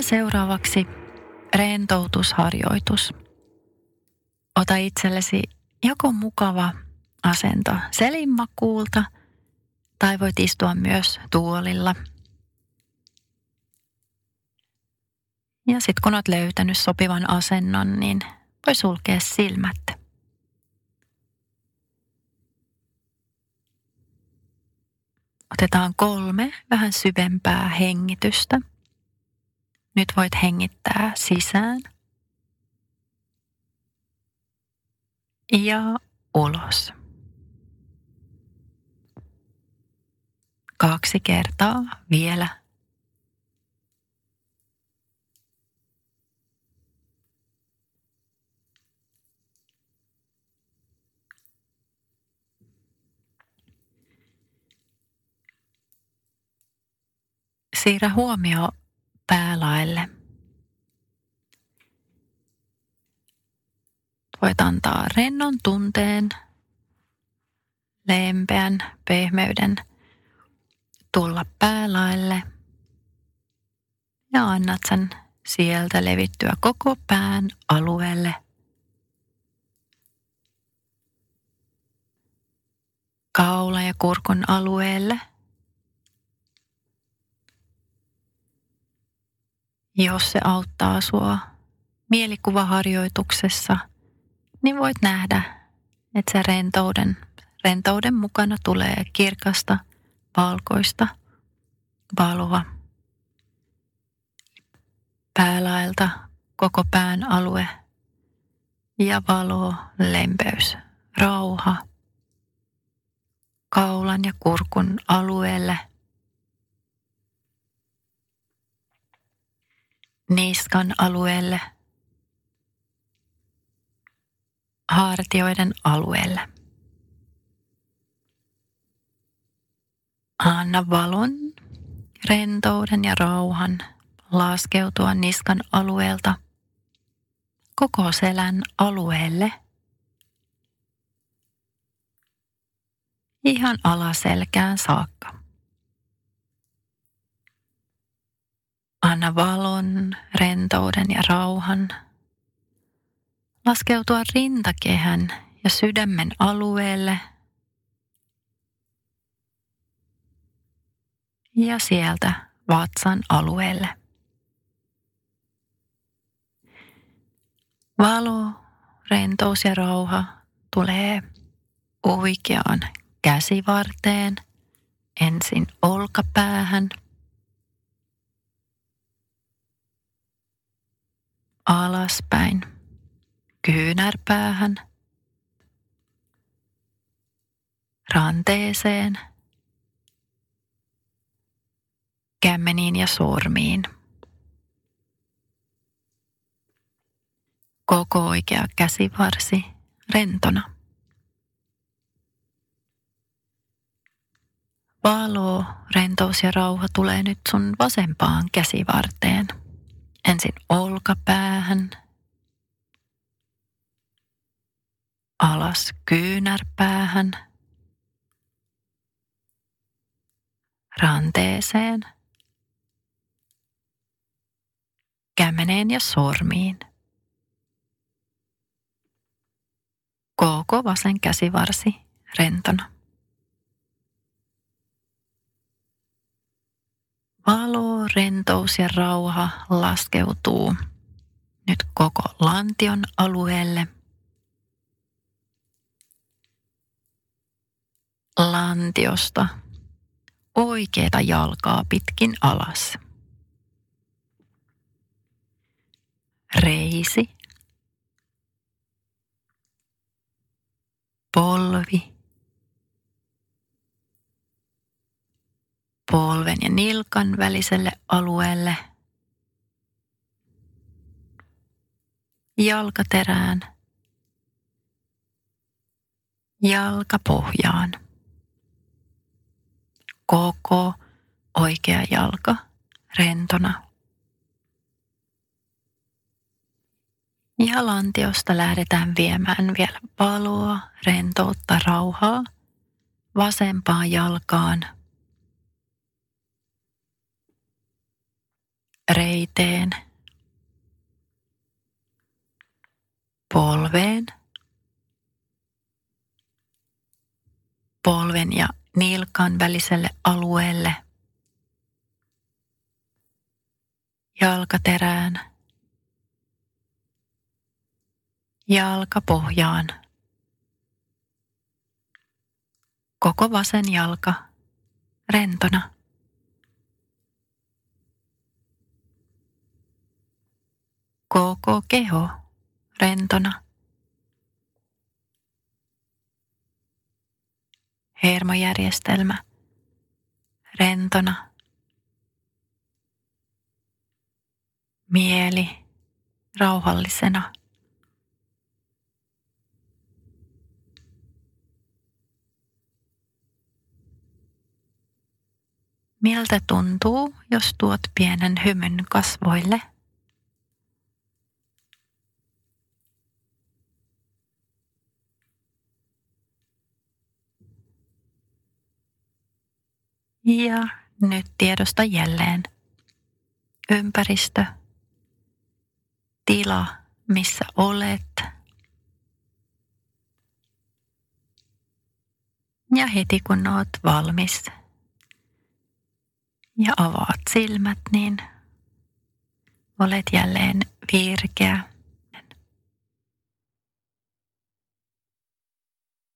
Seuraavaksi rentoutusharjoitus. Ota itsellesi joko mukava asento selinmakuulta tai voit istua myös tuolilla. Ja sitten kun olet löytänyt sopivan asennon, niin voi sulkea silmät. Otetaan kolme vähän syvempää hengitystä. Nyt voit hengittää sisään ja ulos. Kaksi kertaa vielä. Siirrä huomio päälaelle. Voit antaa rennon tunteen, lempeän pehmeyden tulla päälaelle ja annat sen sieltä levittyä koko pään alueelle. Kaula ja kurkun alueelle – Jos se auttaa sua mielikuvaharjoituksessa, niin voit nähdä, että se rentouden, rentouden mukana tulee kirkasta, valkoista valoa. Päälaelta koko pään alue ja valo, lempeys, rauha kaulan ja kurkun alueelle – niskan alueelle, hartioiden alueelle. Anna valon, rentouden ja rauhan laskeutua niskan alueelta koko selän alueelle. Ihan alaselkään saakka. Anna valon, rentouden ja rauhan. Laskeutua rintakehän ja sydämen alueelle. Ja sieltä vatsan alueelle. Valo, rentous ja rauha tulee oikeaan käsivarteen, ensin olkapäähän – alaspäin, kyynärpäähän, ranteeseen, kämmeniin ja sormiin. Koko oikea käsivarsi rentona. Valo, rentous ja rauha tulee nyt sun vasempaan käsivarteen – Ensin olkapäähän, alas kyynärpäähän, ranteeseen, kämeneen ja sormiin. Koko vasen käsivarsi rentona. Valo, rentous ja rauha laskeutuu nyt koko lantion alueelle. Lantiosta oikeita jalkaa pitkin alas. Reisi. Polvi. polven ja nilkan väliselle alueelle. Jalkaterään. Jalkapohjaan. Koko oikea jalka rentona. Ja lantiosta lähdetään viemään vielä paloa, rentoutta, rauhaa vasempaan jalkaan – reiteen, polveen, polven ja nilkan väliselle alueelle, jalkaterään, jalkapohjaan, koko vasen jalka rentona. Koko keho rentona. Hermojärjestelmä rentona. Mieli rauhallisena. Miltä tuntuu, jos tuot pienen hymyn kasvoille? Ja nyt tiedosta jälleen. Ympäristö, tila, missä olet. Ja heti kun oot valmis ja avaat silmät, niin olet jälleen virkeä